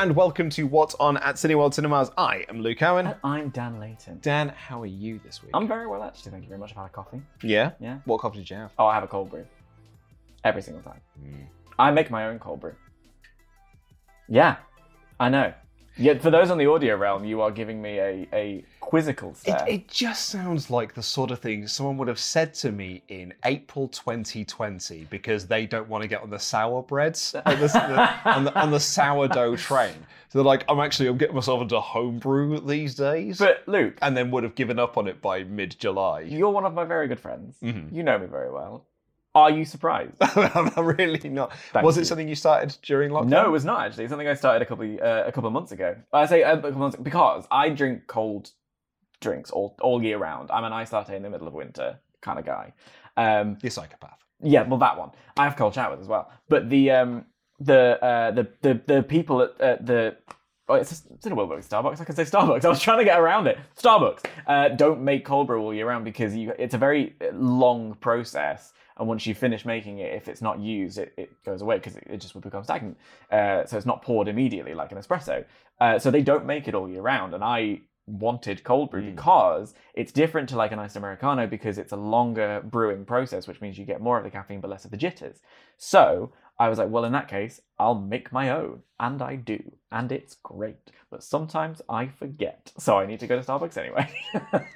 and welcome to What's On at Cineworld Cinemas. I am Luke Owen. I'm Dan Layton. Dan, how are you this week? I'm very well, actually. Thank you very much. I've had a coffee. yeah? Yeah. What coffee did you have? Oh, I have a cold brew. Every single time. Mm. I make my own cold brew. Yeah, I know. Yet for those on the audio realm, you are giving me a, a quizzical It, stare. it just sounds like the sort of thing someone would have said to me in April 2020 because they don't want to get on the sour breads on the, the- on, the, on the sourdough train. So they're like, I'm actually I'm getting myself into homebrew these days, but Luke, and then would have given up on it by mid July. you're one of my very good friends. Mhm. You know me very well. Are you surprised? I'm really not. Thank Was you. it something you started during lockdown? No, it was not actually. It's something I started a couple of, uh, a couple of months ago. I say uh, a couple of months because I drink cold drinks all all year round. I'm an ice latte in the middle of winter kind of guy. Um, You're a psychopath. yeah, well that one. I have cold showers as well. But the um the uh the the, the people at, at the Oh, it's, it's in a world Starbucks. I can say Starbucks. I was trying to get around it. Starbucks uh, don't make cold brew all year round because you, it's a very long process. And once you finish making it, if it's not used, it, it goes away because it, it just will become stagnant. Uh, so it's not poured immediately like an espresso. Uh, so they don't make it all year round. And I wanted cold brew Mm. because it's different to like an iced americano because it's a longer brewing process, which means you get more of the caffeine but less of the jitters. So I was like, well, in that case, I'll make my own, and I do, and it's great. But sometimes I forget, so I need to go to Starbucks anyway.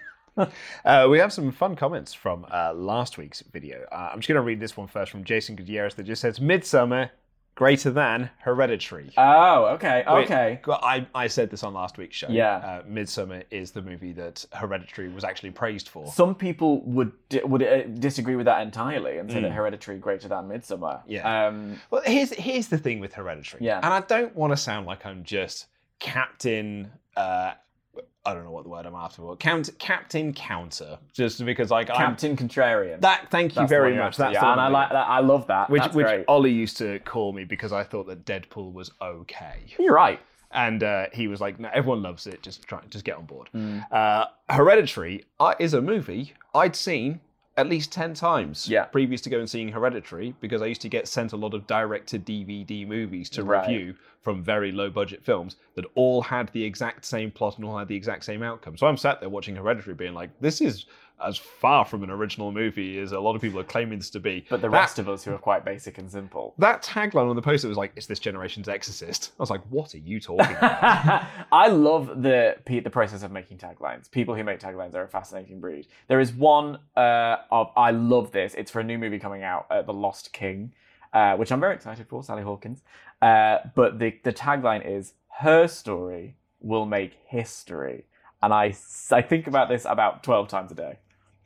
Uh, we have some fun comments from uh, last week's video. Uh, I'm just going to read this one first from Jason Gutierrez that just says Midsummer greater than Hereditary. oh, okay, okay. I, I said this on last week's show. Yeah. Uh, Midsummer is the movie that Hereditary was actually praised for. Some people would di- would uh, disagree with that entirely and say that Mm. Hereditary greater than Midsummer. Yeah. Um, Well, here's here's the thing with Hereditary. Yeah. And I don't want to sound like I'm just Captain. Uh, I don't know what the word I'm after. But Count, Captain Counter, just because like I'm Captain Contrarian. that. Thank you That's very much. That's yeah, and I like that. I love that. which That's which great. Ollie used to call me because I thought that Deadpool was okay, You're right. and uh, he was like, "No, everyone loves it. Just try, just get on board." Mm. Uh, Hereditary uh, is a movie I'd seen at least ten times Yeah. previous to going seeing Hereditary because I used to get sent a lot of direct to DVD movies to Right. review from very low budget films that all had the exact same plot and all had the exact same outcome. So I'm sat there watching Hereditary, being like, "This is." As far from an original movie as a lot of people are claiming this to be, But the That- rest of us who are quite basic and simple. that tagline on the poster was like, "It's this generation's Exorcist." I was like, "What are you talking about?" I love the the process of making taglines. People who make taglines are a fascinating breed. There is one uh, of I love this. It's for a new movie coming out, uh, The Lost King, uh, which I'm very excited for. Sally Hawkins. Uh, but the the tagline is her story will make history, and I, I think about this about twelve times a day.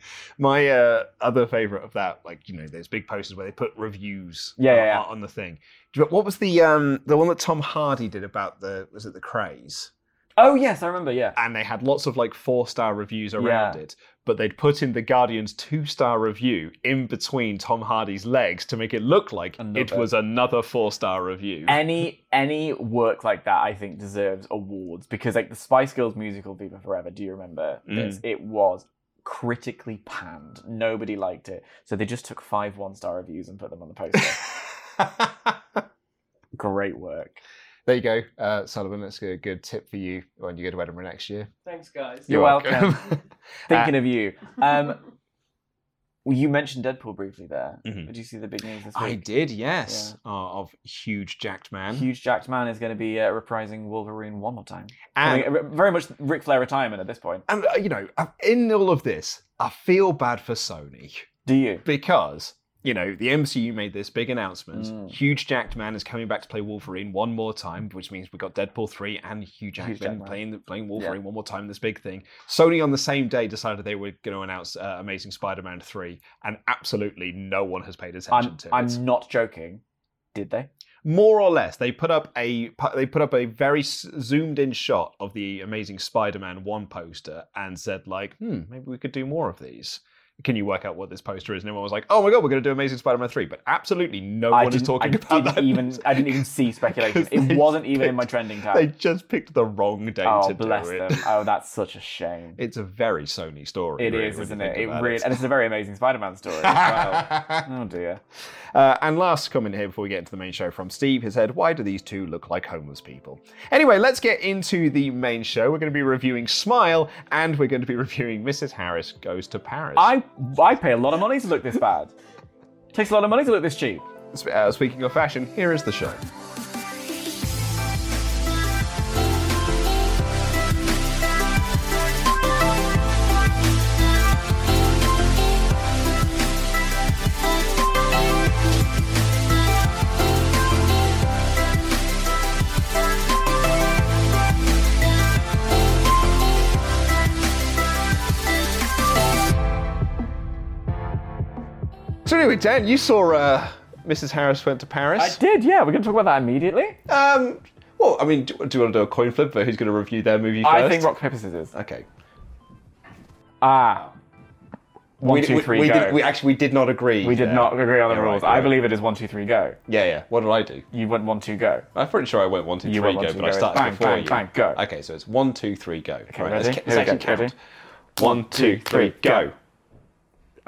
My uh, other favorite of that, like you know, there's big posters where they put reviews Yeah, on, yeah, on the thing. You- What was the um the one that Tom Hardy did about the was it the Krays? Oh yes, I remember. Yeah. And they had lots of like four star reviews around Yeah. it, but they'd put in the Guardian's two star review in between Tom Hardy's legs to make it look like it was another four star review. any any work like that I think deserves awards because like the Spice Girls musical Viva Forever, do you remember this? It was critically panned. Nobody liked it. So they just took five one star reviews and put them on the poster. Great work. there you go, uh, Sullivan. That's a good tip for you when you go to Edinburgh next year. Thanks, guys. You're welcome. Uh, Thinking of you. Um well, you mentioned Deadpool briefly there. Mhm. Did you see the big news this I did, yes. Uh, of huge jacked man. Huge Jacked Man is going to be uh, reprising Wolverine one more time. And, Coming- uh, very much Ric Flair retirement at this point. and uh, you know, uh, in all of this, I feel bad for Sony Do you? because you know the MCU made this big announcement. Mm. Huge jacked man is coming back to play Wolverine one more time, which means we've got Deadpool three and Hugh Jackman Jackman. playing playing Wolverine one more time. This big thing. Sony on the same day decided they were going to announce uh, Amazing Spider-Man three, and absolutely no one has paid attention I'm, to it. I'm not joking. Did they? more or less they put up a they put up a very zoomed in shot of the amazing spider-man 1 poster and said like hmm maybe we could do more of these can you work out what this poster is? And everyone was like, oh my god, we're going to do Amazing Spider-Man three, but absolutely no I one is didn't, talking I about didn't that. even I didn't even see speculation. It wasn't even in my trending They just picked the wrong date Oh to bless do it. them. Oh, that's such a shame. It's a very Sony story. It really, is, when you isn't think it? It about really, and it's a very amazing Spider-Man story as well. oh dear. Uh, and last comment here before we get into the main show from Steve has said, Why do these two look like homeless people? Anyway, let's get into the main show. We're going to be reviewing Smile and we're going to be reviewing Mrs. Harris Goes to Paris. I I pay a lot of money to look this bad. Takes a lot of money to look this cheap. Uh, speaking of fashion, here is the show. Anyway, Dan, you saw uh, Mrs. Harris went to Paris. I did, yeah. We're going to talk about that immediately. Um, well, I mean, do, do you want to do a coin flip for who's going to review their movie first? I think rock paper scissors. Okay. Ah. One, we, two, three, we go. did, we actually we did not agree. We did there. not agree on the Yeah, rules. right, I right. believe it is one, two, three, go. Yeah, yeah. What did I do? You went one, two, go. I'm pretty sure I went one, two, You three, go, two, but I started Bang, before bang, you. bang, go. Okay, so it's one, two, three, go. Okay, ready? Let's, Here let's we go, count. ready? One, two, three, go.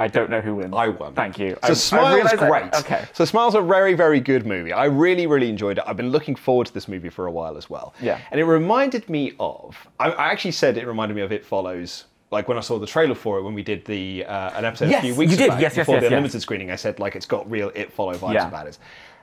I don't know who wins. I won. Thank you. So I, Smile's I realised that- great. okay. So Smile's a very, very good movie. I really, really enjoyed it. I've been looking forward to this movie for a while as well. Yeah. And it reminded me of. I, I actually said it reminded me of It Follows. Like when I saw the trailer for it when we did the uh, an episode Yes, a few weeks you did. back Yes, yes, before yes, the yes. unlimited screening, I said like it's got real It Follow vibes Yeah. about it.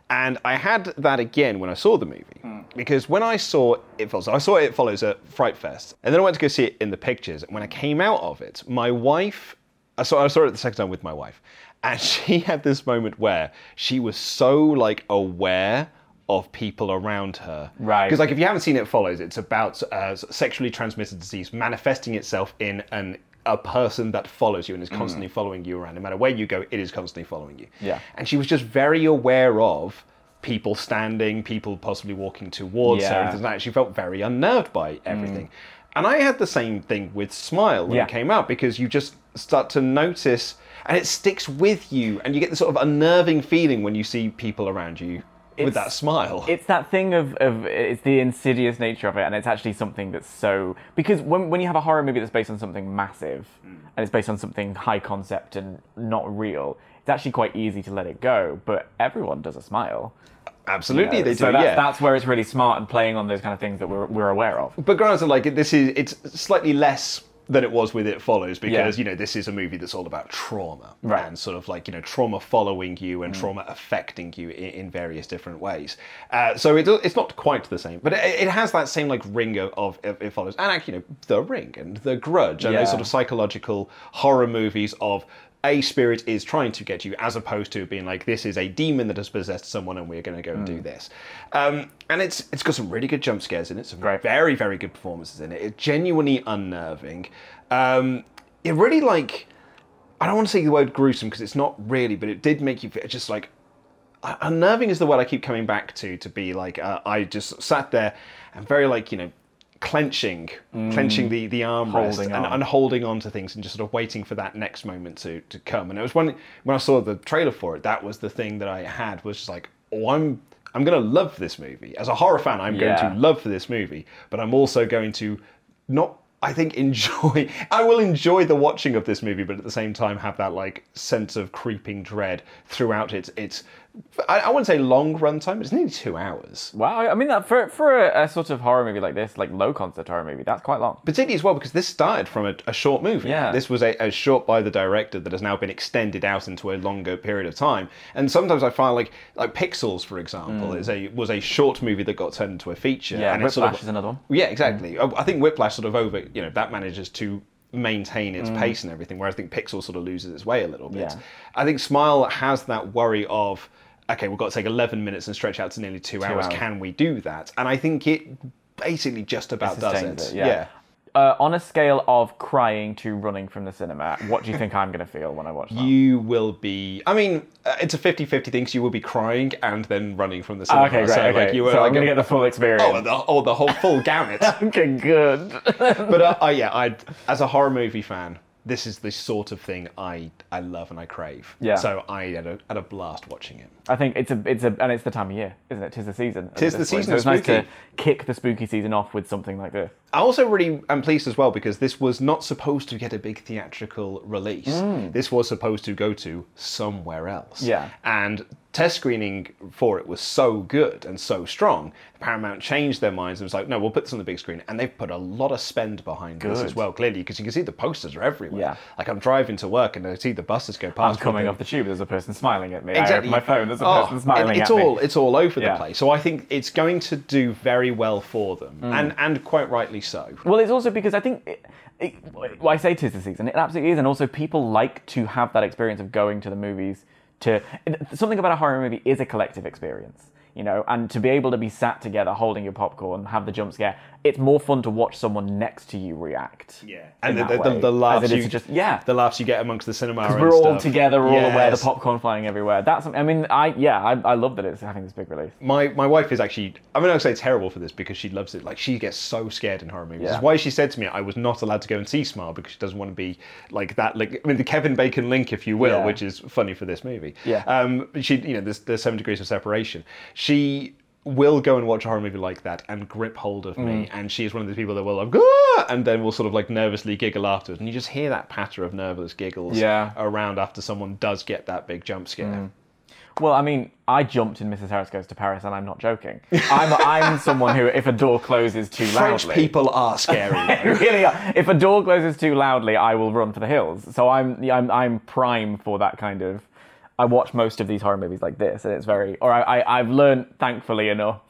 And I had that again when I saw the movie Hmm. because when I saw It Follows, I saw It Follows at Fright Fest, and then I went to go see it in the pictures. And when I came out of it, my wife, I saw, I saw it the second time with my wife, and she had this moment where she was so like aware of people around her. Right. Because like if you haven't seen It Follows, it's about uh, sexually transmitted disease manifesting itself in an a person that follows you and is constantly following you around. No matter where you go, it is constantly following you. Yeah. And she was just very aware of people standing, people possibly walking towards her, and things like that. She felt very unnerved by everything. And I had the same thing with Smile when Yeah. it came out because you just start to notice, and it sticks with you, and you get this sort of unnerving feeling when you see people around you with that smile. It's that thing of, of it's the insidious nature of it, and it's actually something that's so because when when you have a horror movie that's based on something massive mm. and it's based on something high concept and not real, it's actually quite easy to let it go. But everyone does a smile. Absolutely, they do. So that's, yeah. that's where it's really smart and playing on those kind of things that we're we're aware of. But granted, like this is it's slightly less than it was with It Follows because Yeah. you know this is a movie that's all about trauma Right. Mm. and sort of like you know trauma following you and trauma affecting you in, in various different ways. Uh, so it, it's not quite the same, but it, it has that same like ring of, of It It Follows and actually you know The Ring and The Grudge and those sort of psychological horror movies of. A spirit is trying to get you, as opposed to being like, "This is a demon that has possessed someone, and we're going to go and Mm. do this." Um, and it's it's got some really good jump scares in it, some Great. very very good performances in it. It's genuinely unnerving. Um, it really like I don't want to say the word gruesome because it's not really, but it did make you feel just like unnerving is the word I keep coming back to. To be like uh, I just sat there and very like you know clenching, clenching the the armrest Mm. And, and holding on to things and just sort of waiting for that next moment to to come. And it was when when I saw the trailer for it, that was the thing that I had was just like, oh, I'm. I'm going to love this movie. As a horror fan, I'm Yeah. going to love for this movie, but I'm also going to not I think enjoy I will enjoy the watching of this movie, but at the same time have that like sense of creeping dread throughout its its I, I wouldn't say long runtime, but it's nearly two hours. Wow, I mean that for for a, a sort of horror movie like this, like low concept horror movie, that's quite long. Particularly as well because this started from a, a short movie. Yeah. This was a, a short by the director that has now been extended out into a longer period of time. And sometimes I find like like Pixels, for example, is a was a short movie that got turned into a feature. Mm. Yeah, and Whiplash sort of, is another one. Yeah, exactly. I I think Whiplash sort of over, you know, that manages to maintain its pace and everything, whereas I think Pixel sort of loses its way a little bit. Mm. Yeah. I think Smile has that worry of, okay, we've got to take 11 minutes and stretch out to nearly two, hours. hours. Can we do that? And I think it basically just about does it. It, yeah. Uh, on a scale of crying to running from the cinema, what do you think I'm going to feel when I watch that? You will be. I mean, uh, it's a 50-50 thing. So you will be crying and then running from the cinema. okay, great. So, okay. like, you were so like I'm going to get the full experience. oh, the, oh, the whole full gamut. okay, good. but uh, uh, yeah, I as a horror movie fan, this is the sort of thing I I love and I crave. Yeah. So I had a, had a blast watching it. I think it's a it's a and it's the time of year, isn't it? Tis the season. Tis the season So it's nice to kick the spooky season off with something like this. I also really am pleased as well because this was not supposed to get a big theatrical release. This was supposed to go to somewhere else. Mm. Yeah. And test screening for it was so good and so strong. Paramount changed their minds and was like, no, we'll put this on the big screen. And they've put a lot of spend behind this as well, clearly, because you can see the posters are everywhere. Yeah. Like I'm driving to work and I see the buses go past. I'm coming with off the tube. There's a person smiling at me. Exactly. my phone. There's a Oh, person smiling it- it's at all me. it's all over Yeah. the place. So I think it's going to do very well for them, Mm. and and quite rightly so. Well, it's also because I think, it, it, well, I say tis the season. It absolutely is, and also people like to have that experience of going to the movies. To something about a horror movie is a collective experience, you know, and to be able to be sat together, holding your popcorn, have the jump scare. It's more fun to watch someone next to you react. Yeah, and the, the, the, the laughs it is you just yeah. the laughs you get amongst the cinema. and we're all stuff. together, we're all aware the popcorn flying everywhere. That's I mean, I yeah, I, I love that it's having this big release. My my wife is actually I mean I would say terrible for this because she loves it. Like she gets so scared in horror movies. Yeah. That's why she said to me I was not allowed to go and see Smile because she doesn't want to be like that. Like I mean the Kevin Bacon link, if you will, Yeah. which is funny for this movie. Yeah. Um. She you know there's there's seven degrees of separation. She will go and watch a horror movie like that and grip hold of Mm. me and she is one of those people that will like "Ah!" and then will sort of like nervously giggle afterwards and you just hear that patter of nervous giggles Yeah. around after someone does get that big jump scare Well, I mean, I jumped in Mrs. Harris Goes to Paris, and I'm not joking. I'm I'm someone who, if a door closes too French loudly, people are scary really are. If a door closes too loudly, I will run for the hills. So I'm I'm I'm prime for that kind of. I watch most of these horror movies like this, and it's very. Or I, I I've learned thankfully enough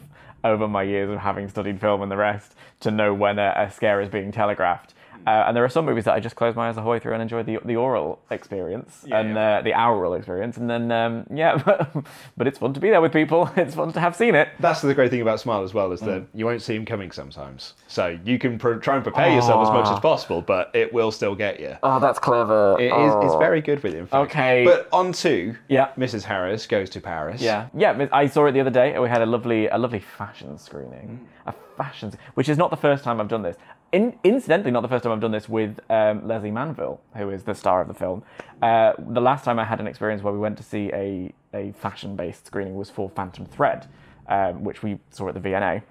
over my years of having studied film and the rest to know when a, a scare is being telegraphed. Uh, and there are some movies that I just close my eyes the whole way through and enjoy the the oral experience and yeah. Uh, the aural experience, and then um, yeah, but it's fun to be there with people. It's fun to have seen it. That's the great thing about Smile as well is that Mm. you won't see him coming sometimes. So you can pr- try and prepare yourself as much as possible, but it will still get you. Oh, that's clever. It is. It's very good with him. Okay. But on to Yeah. Mrs. Harris goes to Paris. Yeah, yeah. I saw it the other day. and We had a lovely, a lovely fashion screening. A fashion, which is not the first time I've done this. In, incidentally, not the first time I've done this with um, Lesley Manville, who is the star of the film. Uh, the last time I had an experience where we went to see a, a fashion-based screening was for Phantom Thread, um, which we saw at the V&A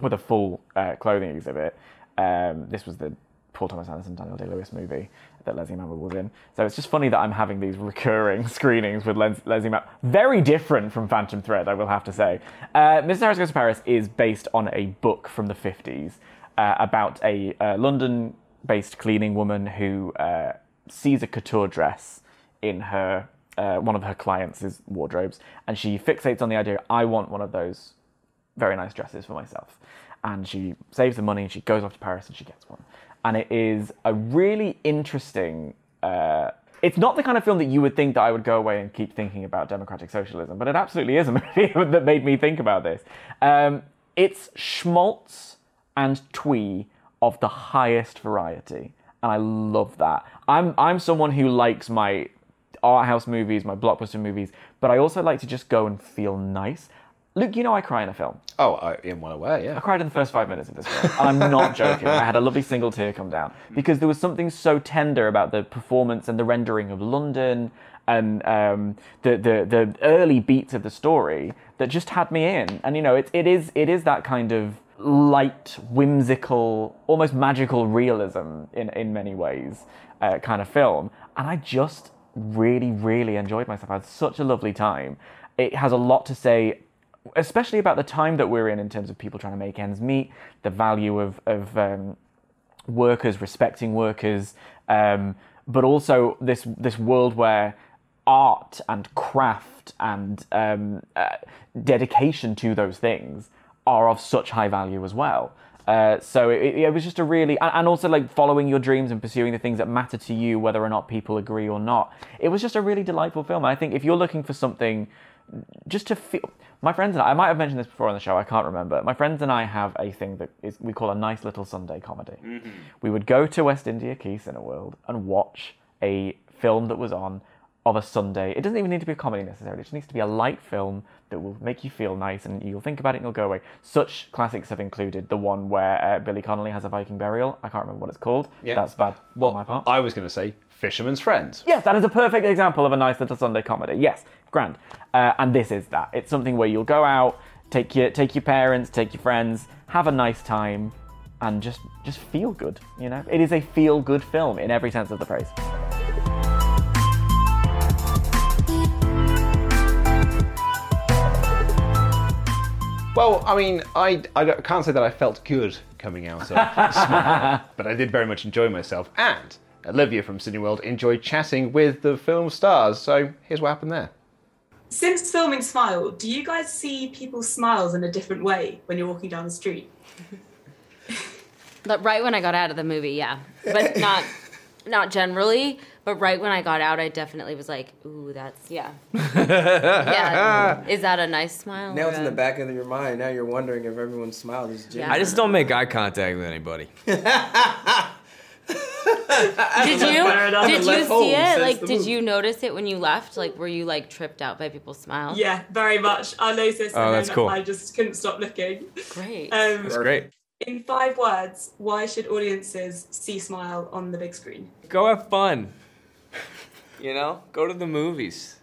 with a full uh, clothing exhibit. Um, this was the Paul Thomas Anderson, Daniel Day Lewis movie that Lesley Manville was in. So it's just funny that I'm having these recurring screenings with Les- Lesley Manville. Very different from Phantom Thread, I will have to say. Uh, Mrs. Harris Goes to Paris is based on a book from the 50s uh, about a uh, London based cleaning woman who uh, sees a couture dress in her. Uh, one of her clients' wardrobes, and she fixates on the idea. I want one of those very nice dresses for myself. And she saves the money and she goes off to Paris and she gets one. And it is a really interesting. Uh, it's not the kind of film that you would think that I would go away and keep thinking about democratic socialism, but it absolutely is a movie that made me think about this. Um, it's schmaltz and twee of the highest variety, and I love that. I'm I'm someone who likes my art house movies, my blockbuster movies, but I also like to just go and feel nice. Luke, you know I cry in a film. Oh, I am well aware. Yeah. I cried in the first five minutes of this film, and I'm not joking. I had a lovely single tear come down because there was something so tender about the performance and the rendering of London and um, the, the the early beats of the story that just had me in. And you know, it, it is it is that kind of light, whimsical, almost magical realism in in many ways uh, kind of film. And I just really really enjoyed myself. I had such a lovely time. It has a lot to say especially about the time that we're in in terms of people trying to make ends meet, the value of of um, workers respecting workers, um, but also this this world where art and craft and um, uh, dedication to those things are of such high value as well. Uh, so it, it was just a really, and also like following your dreams and pursuing the things that matter to you, whether or not people agree or not. It was just a really delightful film. And I think if you're looking for something just to feel my friends and I, I might have mentioned this before on the show i can't remember my friends and i have a thing that is we call a nice little sunday comedy we would go to West India Quay cineworld and watch a film that was on of a Sunday. It doesn't even need to be a comedy necessarily. It just needs to be a light film that will make you feel nice and you'll think about it and you'll go away. Such classics have included the one where uh, Billy Connolly has a Viking burial. I can't remember what it's called. Yeah. That's bad Well, on my part. I was going to say Fisherman's Friends. Yes, that is a perfect example of a nice little Sunday comedy. Yes, grand. Uh, and this is that. It's something where you'll go out, take your take your parents, take your friends, have a nice time, and just just feel good. You know, it is a feel good film in every sense of the phrase. Well, I mean, I, I can't say that I felt good coming out of Smile, but I did very much enjoy myself. And Olivia from Cineworld enjoyed chatting with the film stars. So here's what happened there. Since filming Smile, do you guys see people's smiles in a different way when you're walking down the street? But right when I got out of the movie, yeah, but not not generally. But right when I got out, I definitely was like, "Ooh, that's yeah, yeah." Is that a nice smile? Now it's in the back of your mind. Now you're wondering if everyone's smile is genuine. Yeah. I just don't make eye contact with anybody. Did you did you see it? Like, did movie. you notice it when you left? Like, were you like tripped out by people's smiles? Yeah, very much. I noticed, Oh, and that's then cool. I just couldn't stop looking. Great. Um, That's great. in five words, why should audiences see Smile on the big screen? Go have fun. You know, go to the movies.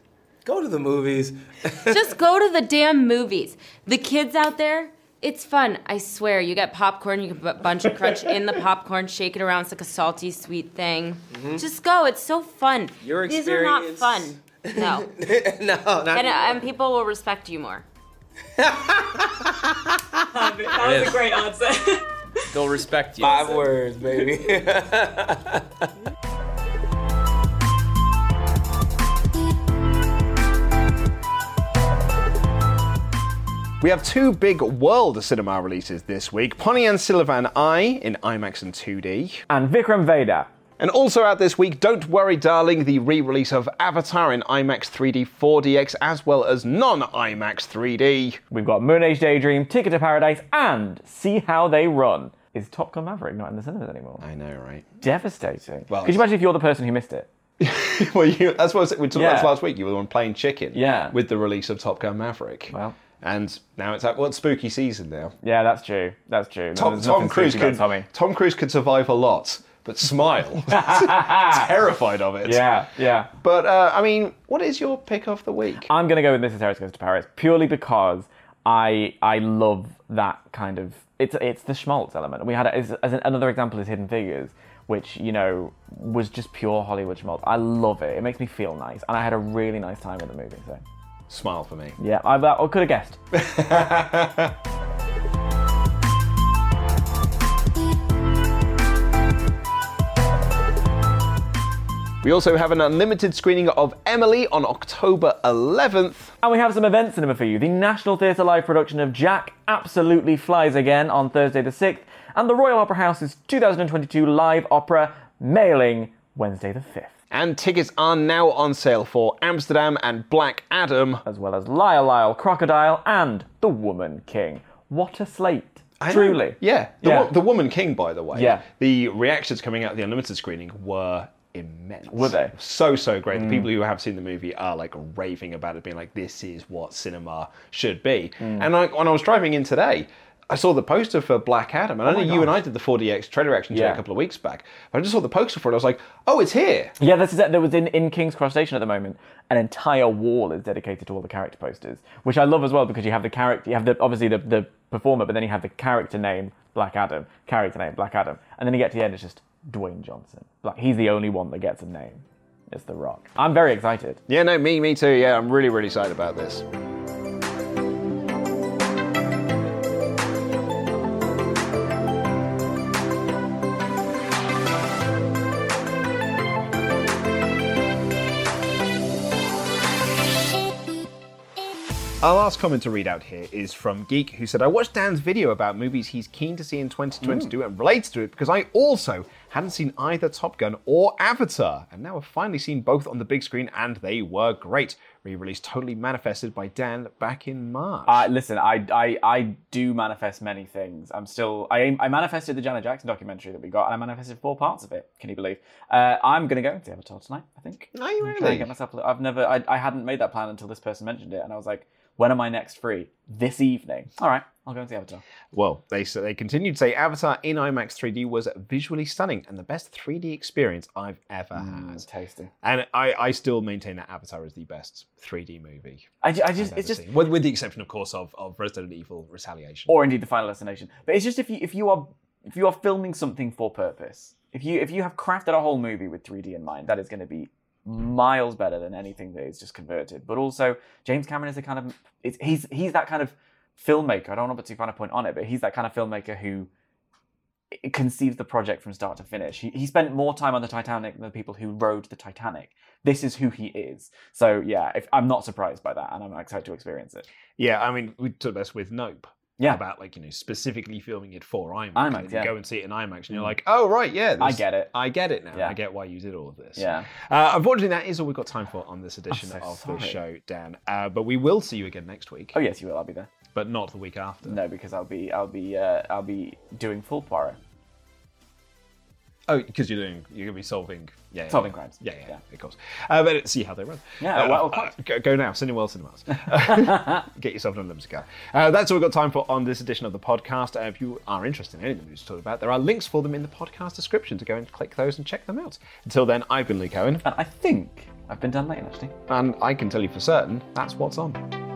Go to the movies. Just go to the damn movies. The kids out there, it's fun. I swear. You get popcorn, you can put a bunch of crunch in the popcorn, shake it around. It's like a salty, sweet thing. Mm-hmm. Just go. It's so fun. Your These are not fun. No. no, not and, and people will respect you more. That was is. a great answer. They'll respect you. five words, baby. We have two big world cinema releases this week Ponniyin Selvan I in IMAX and 2D. And Vikram Vedha. And also out this week, Don't Worry Darling, the re release of Avatar in IMAX 3D 4DX as well as non IMAX 3D. We've got Moon Age Daydream, Ticket to Paradise, and See How They Run. Is Top Gun Maverick not in the cinemas anymore? I know, right? Devastating. Well, Could you imagine if you're the person who missed it? well, you, that's what we talked Yeah. about last week. You were the one playing chicken Yeah. with the release of Top Gun Maverick. Well. And now it's out. Well, it's spooky season now. Yeah, that's true. That's true. Tom, Tom Cruise could Tommy. Tom Cruise could survive a lot, but smile. Terrified of it. Yeah, yeah. But uh, I mean, what is your pick of the week? I'm gonna go with Mrs. Harris Goes to Paris purely because I I love that kind of it's it's the schmaltz element. We had as, as an, another example is Hidden Figures, which you know was just pure Hollywood schmaltz. I love it. It makes me feel nice, and I had a really nice time with the movie. So Smile for me. yeah, I, uh, I could have guessed. We also have an unlimited screening of Emily on October 11th. And we have some event cinema for you. The National Theatre live production of Jack absolutely flies again on Thursday the 6th, and the Royal Opera House's 2022 live opera Mayerling Wednesday the 5th. And tickets are now on sale for Amsterdam and Black Adam. as well as Lyle Lyle Crocodile and The Woman King. What a slate. I know. Truly. Yeah. The, Yeah. wo- the Woman King, by the way. Yeah. The reactions coming out of the unlimited screening were immense. Were they? Mm. So, so great. The people who have seen the movie are like raving about it, being like, this is what cinema should be. Mm. And I, when I was driving in today, I saw the poster for Black Adam. And I oh know you and I did the 4DX trailer reaction Oh Yeah. a couple of weeks back. But I just saw the poster for it. I was like, oh, it's here. Yeah, this is it. There was in, in King's Cross Station at the moment, an entire wall is dedicated to all the character posters, which I love as well because you have the character, you have the obviously the, the performer, but then you have the character name Black Adam, character name Black Adam, and then you get to the end, it's just Dwayne Johnson. Like he's the only one that gets a name. It's The Rock. I'm very excited. Yeah, no, me, me too. Yeah, I'm really, really excited about this. Our last comment to read out here is from Geek, who said, I watched Dan's video about movies he's keen to see in 2022 and relates to it because I also hadn't seen either Top Gun or Avatar, and now I've finally seen both on the big screen, and they were great. Re-release totally manifested by Dan back in March. Uh, listen, I, I I do manifest many things. I'm still I I manifested the Janet Jackson documentary that we got, and I manifested four parts of it. Can you believe? Uh, I'm gonna go to Avatar tonight. I think. Are you I'm trying to really? get myself. I've never. I, I hadn't made that plan until this person mentioned it, and I was like, when am I next free? This evening. All right, I'll go and see Avatar. Well, they s- they continued to say Avatar in IMAX 3D was visually stunning and the best 3D experience I've ever Mm, had. tasty. And I, I still maintain that Avatar is the best 3D movie. I, ju- I just it's just with, with the exception, of course, of, of Resident Evil Retaliation. or indeed the final destination. But it's just if you if you are if you are filming something for purpose, if you if you have crafted a whole movie with 3D in mind, that is going to be miles better than anything that is just converted. But also, James Cameron is a kind of he's he's that kind of filmmaker. I don't want to put too fine a point on it, but he's that kind of filmmaker who conceives the project from start to finish. He, he spent more time on the Titanic than the people who rode the Titanic. This is who he is. So yeah, if, I'm not surprised by that, and I'm excited to experience it. yeah, I mean, we took this with Nope. Yeah. About like, you know, specifically filming it for IMAX. IMAX, and you go and see it in IMAX and you're Mm. like, oh, right, yeah. I get it. I get it now. Yeah. I get why you did all of this. Yeah. Uh, unfortunately, that is all we've got time for on this edition so of sorry. the show, Dan. Uh, but we will see you again next week, Oh yes, you will. I'll be there. but not the week after. No, because I'll be I'll be uh, I'll be doing full Poirot, Oh, because you're doing, you're gonna be solving, yeah, yeah, solving yeah. crimes. Yeah, yeah, of course. Uh, but see how they run. Yeah, Uh, well, uh, go, go now, Cineworld Cinemas. Get yourself an unlimited card. Uh, that's all we've got time for on this edition of the podcast. Uh, if you are interested in any of the we talked about, there are links for them in the podcast description to go and click those and check them out. Until then, I've been Luke Owen, And I think I've been Dan Layton actually. and I can tell you for certain that's what's on.